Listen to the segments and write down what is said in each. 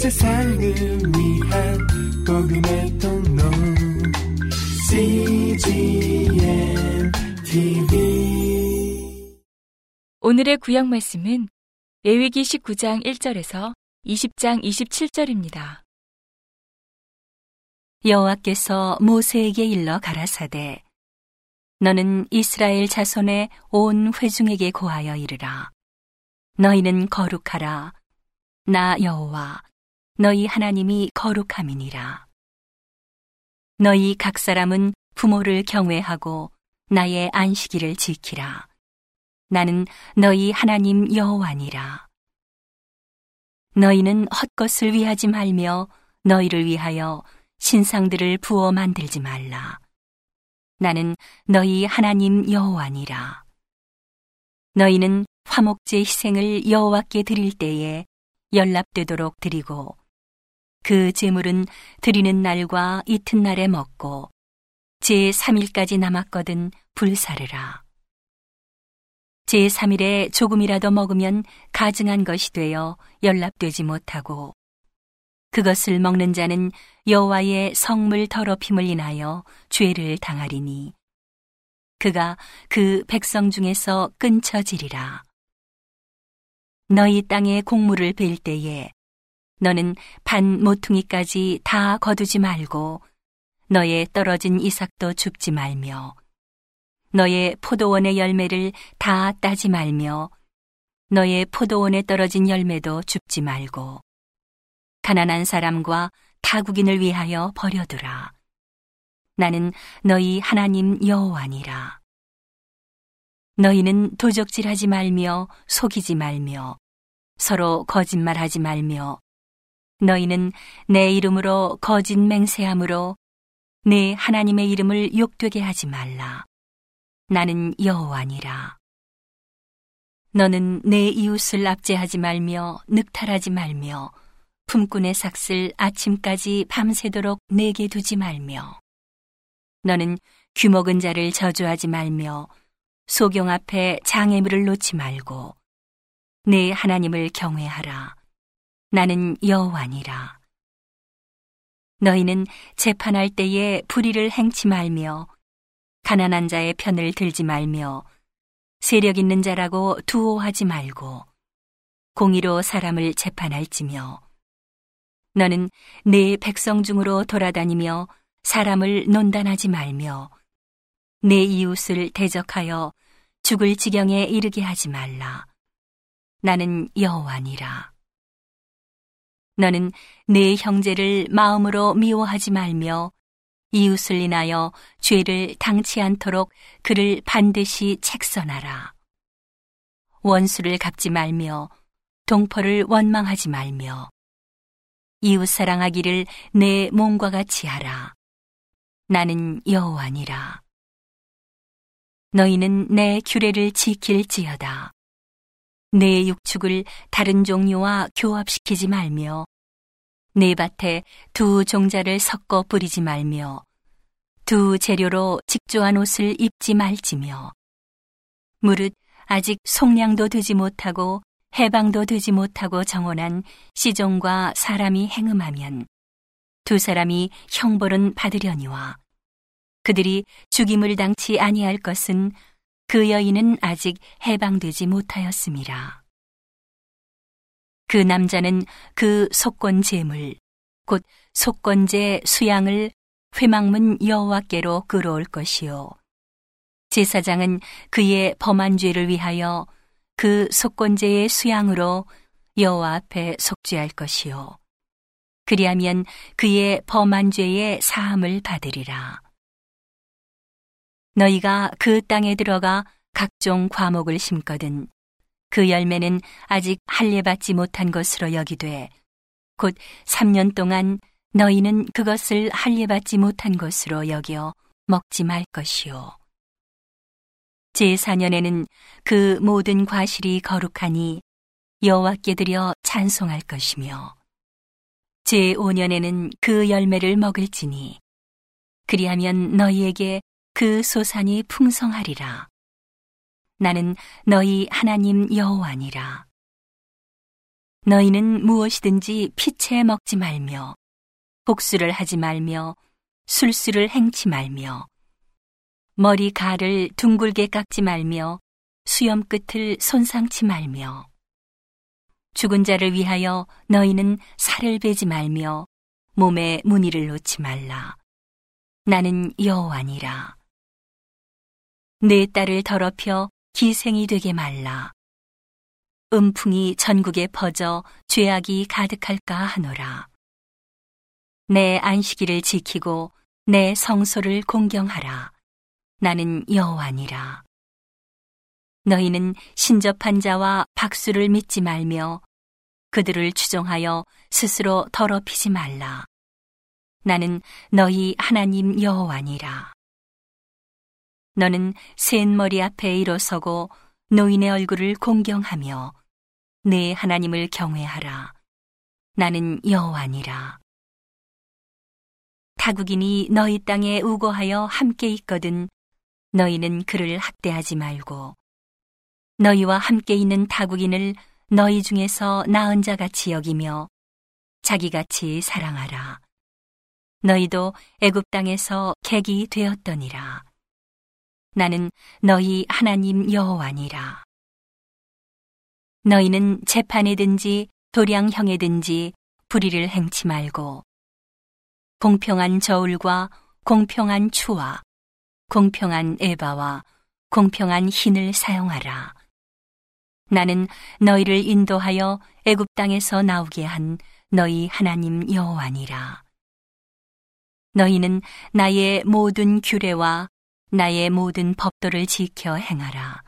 세상을 위한 복음의 통로. CGM TV 오늘의 구약 말씀은 레위기 19장 1절에서 20장 27절입니다. 여호와께서 모세에게 일러 가라사대 너는 이스라엘 자손의 온 회중에게 고하여 이르라. 너희는 거룩하라. 나 여호와 너희 하나님이 거룩함이니라. 너희 각 사람은 부모를 경외하고 나의 안식일을 지키라. 나는 너희 하나님 여호와니라. 너희는 헛것을 위하지 말며 너희를 위하여 신상들을 부어 만들지 말라. 나는 너희 하나님 여호와니라. 너희는 화목제 희생을 여호와께 드릴 때에 연락되도록 드리고 그 제물은 드리는 날과 이튿날에 먹고 제 3일까지 남았거든 불사르라. 제 3일에 조금이라도 먹으면 가증한 것이 되어 연락되지 못하고 그것을 먹는 자는 여호와의 성물 더럽힘을 인하여 죄를 당하리니 그가 그 백성 중에서 끊쳐지리라. 너희 땅에 곡물을 벨 때에 너는 반 모퉁이까지 다 거두지 말고 너의 떨어진 이삭도 줍지 말며 너의 포도원의 열매를 다 따지 말며 너의 포도원에 떨어진 열매도 줍지 말고 가난한 사람과 타국인을 위하여 버려두라. 나는 너희 하나님 여호와니라. 너희는 도적질하지 말며 속이지 말며 서로 거짓말하지 말며 너희는 내 이름으로 거짓 맹세함으로 내 하나님의 이름을 욕되게 하지 말라. 나는 여호와니라. 너는 내 이웃을 압제하지 말며 늑탈하지 말며 품꾼의 삭슬 아침까지 밤새도록 내게 두지 말며 너는 규먹은 자를 저주하지 말며 소경 앞에 장애물을 놓지 말고 내 하나님을 경외하라 나는 여호와니라 너희는 재판할 때에 불의를 행치 말며 가난한 자의 편을 들지 말며 세력 있는 자라고 두호하지 말고 공의로 사람을 재판할지며 너는 내 백성 중으로 돌아다니며 사람을 논단하지 말며 내 이웃을 대적하여 죽을 지경에 이르게 하지 말라. 나는 여호와니라. 너는 내 형제를 마음으로 미워하지 말며 이웃을 인하여 죄를 당치 않도록 그를 반드시 책선하라. 원수를 갚지 말며 동포를 원망하지 말며 이웃 사랑하기를 내 몸과 같이 하라. 나는 여호와니라. 너희는 내 규례를 지킬지어다. 내 육축을 다른 종류와 교합시키지 말며 내 밭에 두 종자를 섞어 뿌리지 말며 두 재료로 직조한 옷을 입지 말지며 무릇 아직 속량도 되지 못하고 해방도 되지 못하고 정원한 시종과 사람이 행음하면 두 사람이 형벌은 받으려니와 그들이 죽임을 당치 아니할 것은 그 여인은 아직 해방되지 못하였습니다. 그 남자는 그 속건 제물 곧 속건제 수양을 회망문 여호와께로 끌어올 것이요. 제사장은 그의 범한 죄를 위하여 그 속건제의 수양으로 여호와 앞에 속죄할 것이요. 그리하면 그의 범한 죄의 사함을 받으리라. 너희가 그 땅에 들어가 각종 과목을 심거든 그 열매는 아직 할례받지 못한 것으로 여기되 곧 3년 동안 너희는 그것을 할례받지 못한 것으로 여겨 먹지 말 것이요. 제4년에는 그 모든 과실이 거룩하니 여호와께 드려 찬송할 것이며 제5년에는 그 열매를 먹을지니 그리하면 너희에게 그 소산이 풍성하리라 나는 너희 하나님 여호와니라 너희는 무엇이든지 피채 먹지 말며 복수를 하지 말며 술수를 행치 말며 머리 가를 둥글게 깎지 말며 수염 끝을 손상치 말며 죽은 자를 위하여 너희는 살을 베지 말며 몸에 무늬를 놓지 말라. 나는 여호와니라. 내 딸을 더럽혀 기생이 되게 말라. 음풍이 전국에 퍼져 죄악이 가득할까 하노라. 내 안식일을 지키고 내 성소를 공경하라. 나는 여호와니라. 너희는 신접한 자와 박수를 믿지 말며 그들을 추종하여 스스로 더럽히지 말라. 나는 너희 하나님 여호와니라. 너는 센 머리 앞에 일어서고 노인의 얼굴을 공경하며 내 하나님을 경외하라. 나는 여호와니라. 타국인이 너희 땅에 우거하여 함께 있거든 너희는 그를 학대하지 말고 너희와 함께 있는 타국인을 너희 중에서 나은 자 같이 여기며 자기같이 사랑하라. 너희도 애굽 땅에서 객이 되었더니라. 나는 너희 하나님 여호와니라. 너희는 재판에든지 도량형에든지 불의를 행치 말고 공평한 저울과 공평한 추와 공평한 에바와 공평한 흰을 사용하라. 나는 너희를 인도하여 애굽 땅에서 나오게 한 너희 하나님 여호와니라. 너희는 나의 모든 규례와 나의 모든 법도를 지켜 행하라.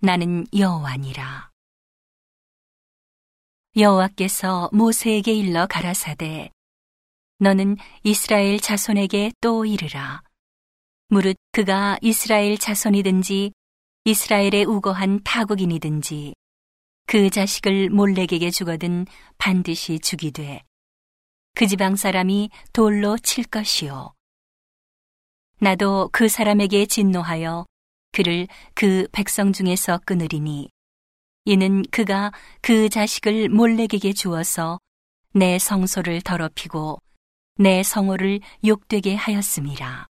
나는 여호와니라. 여호와께서 모세에게 일러 가라사대 너는 이스라엘 자손에게 또 이르라. 무릇 그가 이스라엘 자손이든지 이스라엘에 우거한 타국인이든지 그 자식을 몰렉에게 주거든 반드시 죽이되 그 지방 사람이 돌로 칠 것이요. 나도 그 사람에게 진노하여 그를 그 백성 중에서 끊으리니 이는 그가 그 자식을 몰렉에게 주어서 내 성소를 더럽히고 내 성호를 욕되게 하였음이라.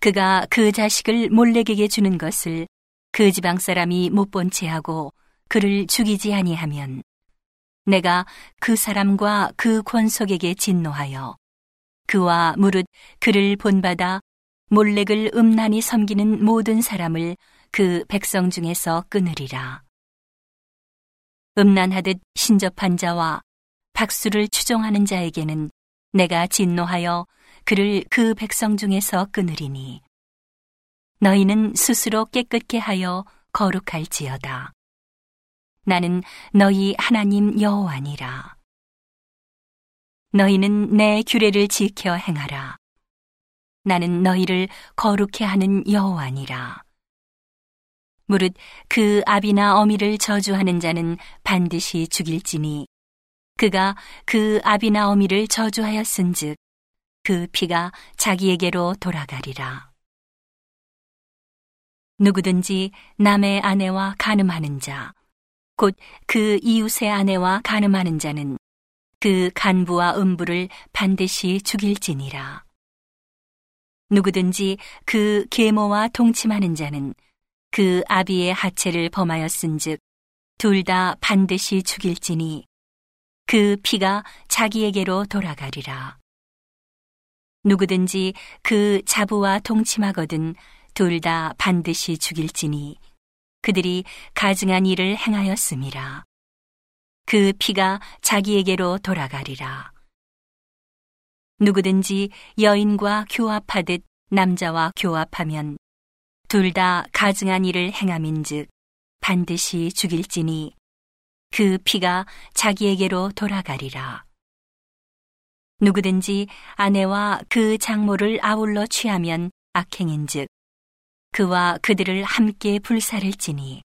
그가 그 자식을 몰렉에게 주는 것을 그 지방 사람이 못 본 채하고 그를 죽이지 아니하면 내가 그 사람과 그 권속에게 진노하여 그와 무릇 그를 본받아 몰렉을 음란히 섬기는 모든 사람을 그 백성 중에서 끊으리라. 음란하듯 신접한 자와 박수를 추종하는 자에게는 내가 진노하여 그를 그 백성 중에서 끊으리니 너희는 스스로 깨끗게 하여 거룩할지어다. 나는 너희 하나님 여호와니라. 너희는 내 규례를 지켜 행하라. 나는 너희를 거룩해 하는 여호와니라. 무릇 그 아비나 어미를 저주하는 자는 반드시 죽일지니 그가 그 아비나 어미를 저주하였은즉 그 피가 자기에게로 돌아가리라. 누구든지 남의 아내와 간음하는 자, 곧 그 이웃의 아내와 간음하는 자는 그 간부와 음부를 반드시 죽일지니라. 누구든지 그 계모와 동침하는 자는 그 아비의 하체를 범하였은즉 둘 다 반드시 죽일지니 그 피가 자기에게로 돌아가리라. 누구든지 그 자부와 동침하거든 둘 다 반드시 죽일지니 그들이 가증한 일을 행하였음이라. 그 피가 자기에게로 돌아가리라. 누구든지 여인과 교합하듯 남자와 교합하면 둘 다 가증한 일을 행함인즉 반드시 죽일지니 그 피가 자기에게로 돌아가리라. 누구든지 아내와 그 장모를 아울러 취하면 악행인즉 그와 그들을 함께 불사를지니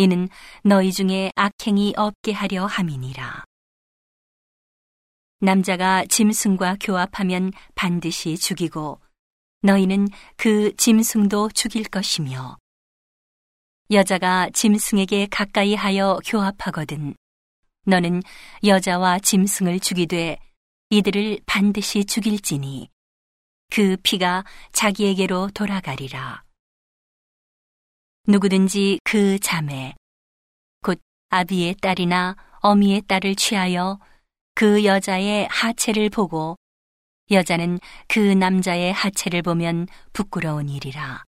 이는 너희 중에 악행이 없게 하려 함이니라. 남자가 짐승과 교합하면 반드시 죽이고 너희는 그 짐승도 죽일 것이며 여자가 짐승에게 가까이 하여 교합하거든 너는 여자와 짐승을 죽이되 이들을 반드시 죽일지니 그 피가 자기에게로 돌아가리라. 누구든지 그 자매, 곧 아비의 딸이나 어미의 딸을 취하여 그 여자의 하체를 보고 여자는 그 남자의 하체를 보면 부끄러운 일이라.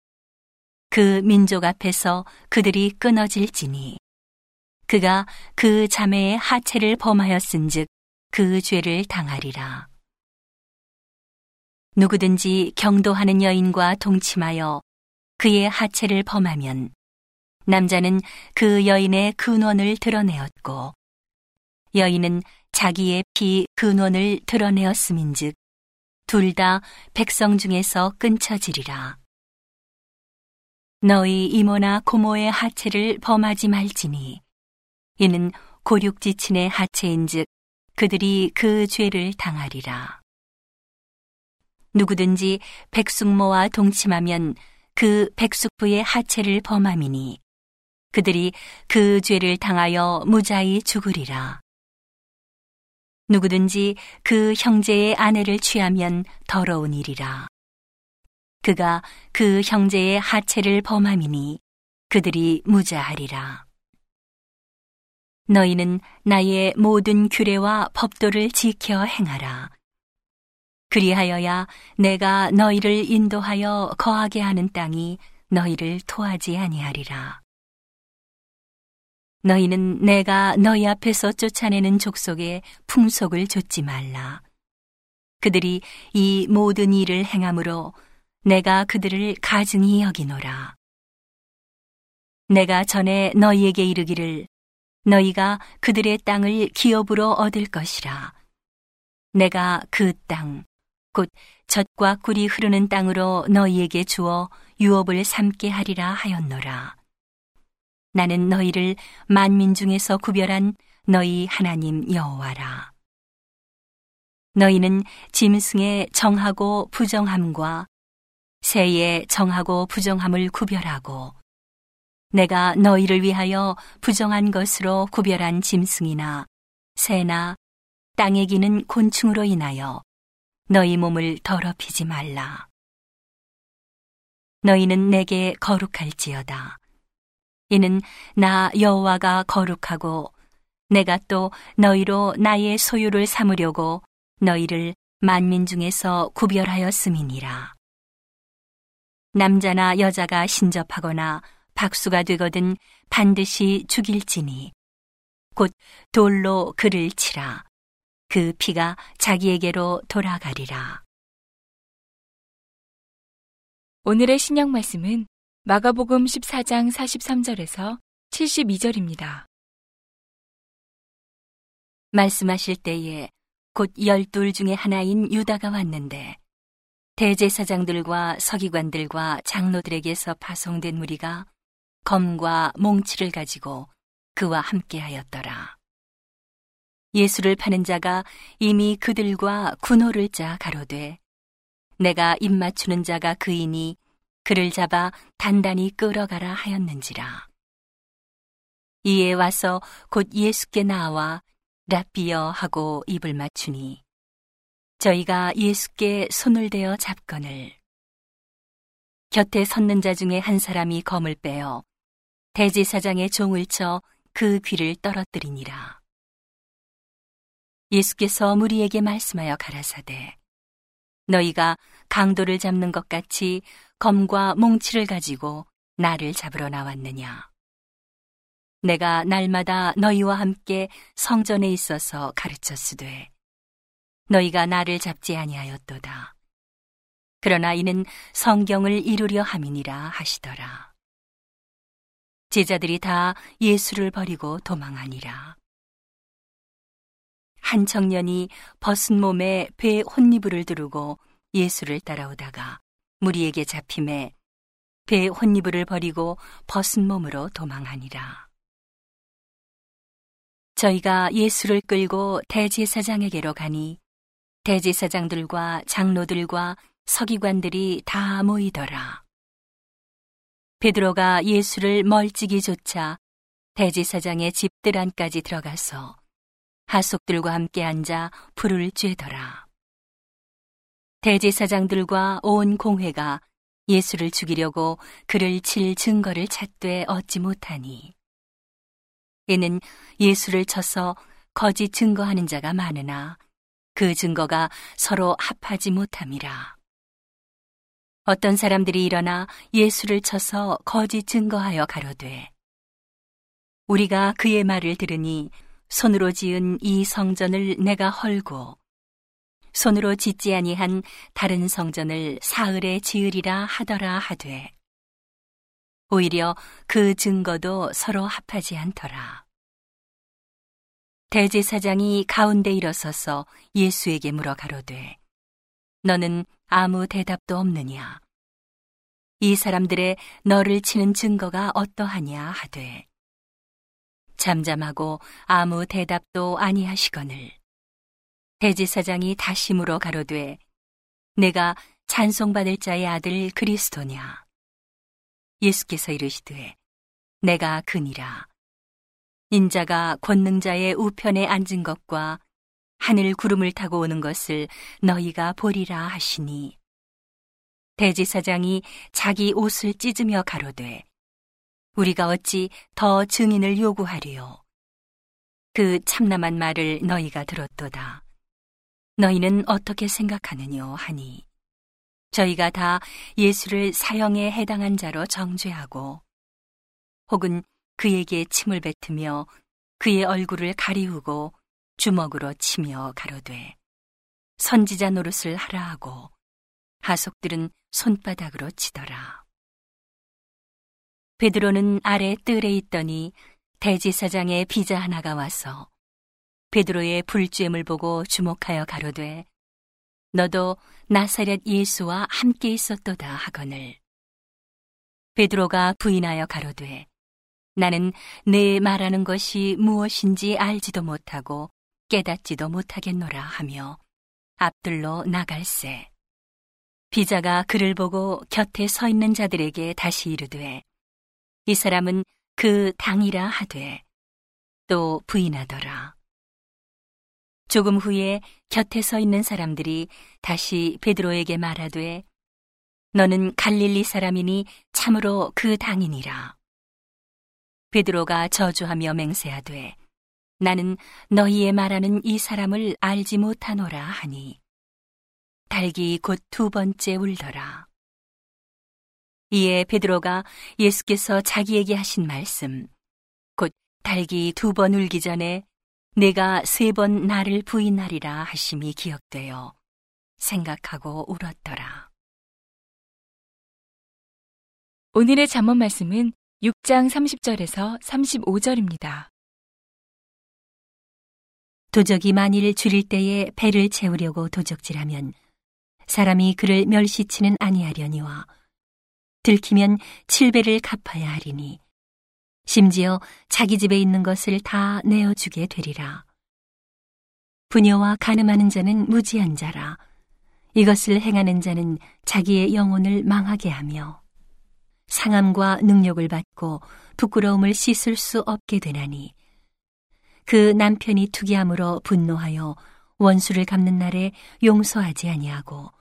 그 민족 앞에서 그들이 끊어질지니 그가 그 자매의 하체를 범하였은즉 그 죄를 당하리라. 누구든지 경도하는 여인과 동침하여 그의 하체를 범하면 남자는 그 여인의 근원을 드러내었고 여인은 자기의 피 근원을 드러내었음인즉 둘 다 백성 중에서 끊쳐지리라. 너희 이모나 고모의 하체를 범하지 말지니 이는 고륙지친의 하체인즉 그들이 그 죄를 당하리라. 누구든지 백숙모와 동침하면 그 백숙부의 하체를 범함이니 그들이 그 죄를 당하여 무자히 죽으리라. 누구든지 그 형제의 아내를 취하면 더러운 일이라. 그가 그 형제의 하체를 범함이니 그들이 무자하리라. 너희는 나의 모든 규례와 법도를 지켜 행하라. 그리하여야 내가 너희를 인도하여 거하게 하는 땅이 너희를 토하지 아니하리라. 너희는 내가 너희 앞에서 쫓아내는 족속에 풍속을 좇지 말라. 그들이 이 모든 일을 행함으로 내가 그들을 가증히 여기노라. 내가 전에 너희에게 이르기를 너희가 그들의 땅을 기업으로 얻을 것이라. 내가 그 땅, 곧 젖과 꿀이 흐르는 땅으로 너희에게 주어 유업을 삼게 하리라 하였노라. 나는 너희를 만민 중에서 구별한 너희 하나님 여호와라. 너희는 짐승의 정하고 부정함과 새의 정하고 부정함을 구별하고 내가 너희를 위하여 부정한 것으로 구별한 짐승이나 새나 땅에 기는 곤충으로 인하여 너희 몸을 더럽히지 말라. 너희는 내게 거룩할지어다. 이는 나 여호와가 거룩하고 내가 또 너희로 나의 소유를 삼으려고 너희를 만민 중에서 구별하였음이니라. 남자나 여자가 신접하거나 박수가 되거든 반드시 죽일지니 곧 돌로 그를 치라. 그 피가 자기에게로 돌아가리라. 오늘의 신약 말씀은 마가복음 14장 43절에서 72절입니다. 말씀하실 때에 곧 열둘 중에 하나인 유다가 왔는데 대제사장들과 서기관들과 장로들에게서 파송된 무리가 검과 몽치를 가지고 그와 함께 하였더라. 예수를 파는 자가 이미 그들과 군호를 짜 가로되 내가 입 맞추는 자가 그이니 그를 잡아 단단히 끌어가라 하였는지라. 이에 와서 곧 예수께 나와 라비어 하고 입을 맞추니 저희가 예수께 손을 대어 잡건을 곁에 섰는 자 중에 한 사람이 검을 빼어 대제사장의 종을 쳐 그 귀를 떨어뜨리니라. 예수께서 무리에게 말씀하여 가라사대 너희가 강도를 잡는 것 같이 검과 몽치를 가지고 나를 잡으러 나왔느냐. 내가 날마다 너희와 함께 성전에 있어서 가르쳤으되 너희가 나를 잡지 아니하였도다. 그러나 이는 성경을 이루려 함이니라 하시더라. 제자들이 다 예수를 버리고 도망하니라. 한 청년이 벗은 몸에 배 혼니부를 두르고 예수를 따라오다가 무리에게 잡힘에 배 혼니부를 버리고 벗은 몸으로 도망하니라. 저희가 예수를 끌고 대제사장에게로 가니 대제사장들과 장로들과 서기관들이 다 모이더라. 베드로가 예수를 멀찍이 쫓아 대제사장의 집들 안까지 들어가서 하속들과 함께 앉아 불을 쬐더라. 대제사장들과 온 공회가 예수를 죽이려고 그를 칠 증거를 찾되 얻지 못하니 이는 예수를 쳐서 거짓 증거하는 자가 많으나 그 증거가 서로 합하지 못함이라. 어떤 사람들이 일어나 예수를 쳐서 거짓 증거하여 가로되 우리가 그의 말을 들으니 손으로 지은 이 성전을 내가 헐고 손으로 짓지 아니한 다른 성전을 사흘에 지으리라 하더라 하되 오히려 그 증거도 서로 합하지 않더라. 대제사장이 가운데 일어서서 예수에게 물어 가로되 너는 아무 대답도 없느냐 이 사람들의 너를 치는 증거가 어떠하냐 하되 잠잠하고 아무 대답도 아니하시거늘. 대제사장이 다시 물어 가로되 내가 찬송받을 자의 아들 그리스도냐? 예수께서 이르시되 내가 그니라. 인자가 권능자의 우편에 앉은 것과 하늘 구름을 타고 오는 것을 너희가 보리라 하시니. 대제사장이 자기 옷을 찢으며 가로되 우리가 어찌 더 증인을 요구하리요? 그 참남한 말을 너희가 들었도다. 너희는 어떻게 생각하느뇨 하니? 저희가 다 예수를 사형에 해당한 자로 정죄하고 혹은 그에게 침을 뱉으며 그의 얼굴을 가리우고 주먹으로 치며 가로되 선지자 노릇을 하라 하고 하속들은 손바닥으로 치더라. 베드로는 아래 뜰에 있더니 대지사장의 비자 하나가 와서 베드로의 불죄음을 보고 주목하여 가로되 너도 나사렛 예수와 함께 있었도다 하거늘 베드로가 부인하여 가로되 나는 내 말하는 것이 무엇인지 알지도 못하고 깨닫지도 못하겠노라 하며 앞들로 나갈세. 비자가 그를 보고 곁에 서 있는 자들에게 다시 이르되 이 사람은 그 당이라 하되 또 부인하더라. 조금 후에 곁에 서 있는 사람들이 다시 베드로에게 말하되 너는 갈릴리 사람이니 참으로 그 당이니라. 베드로가 저주하며 맹세하되 나는 너희의 말하는 이 사람을 알지 못하노라 하니 달기 곧 두 번째 울더라. 이에 베드로가 예수께서 자기에게 하신 말씀 곧 달기 두 번 울기 전에 내가 세 번 나를 부인하리라 하심이 기억되어 생각하고 울었더라. 오늘의 잠언 말씀은 6장 30절에서 35절입니다. 도적이 만일 줄일 때에 배를 채우려고 도적질하면 사람이 그를 멸시치는 아니하려니와 들키면 칠배를 갚아야 하리니 심지어 자기 집에 있는 것을 다 내어주게 되리라. 부녀와 가늠하는 자는 무지한 자라. 이것을 행하는 자는 자기의 영혼을 망하게 하며 상함과 능력을 받고 부끄러움을 씻을 수 없게 되나니 그 남편이 투기함으로 분노하여 원수를 갚는 날에 용서하지 아니하고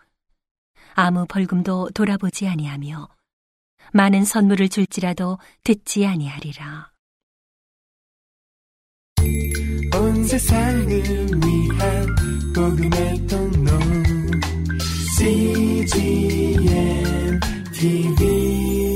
아무 벌금도 돌아보지 아니하며 많은 선물을 줄지라도 듣지 아니하리라. 온 세상을 위한 복음의 통로 CGM TV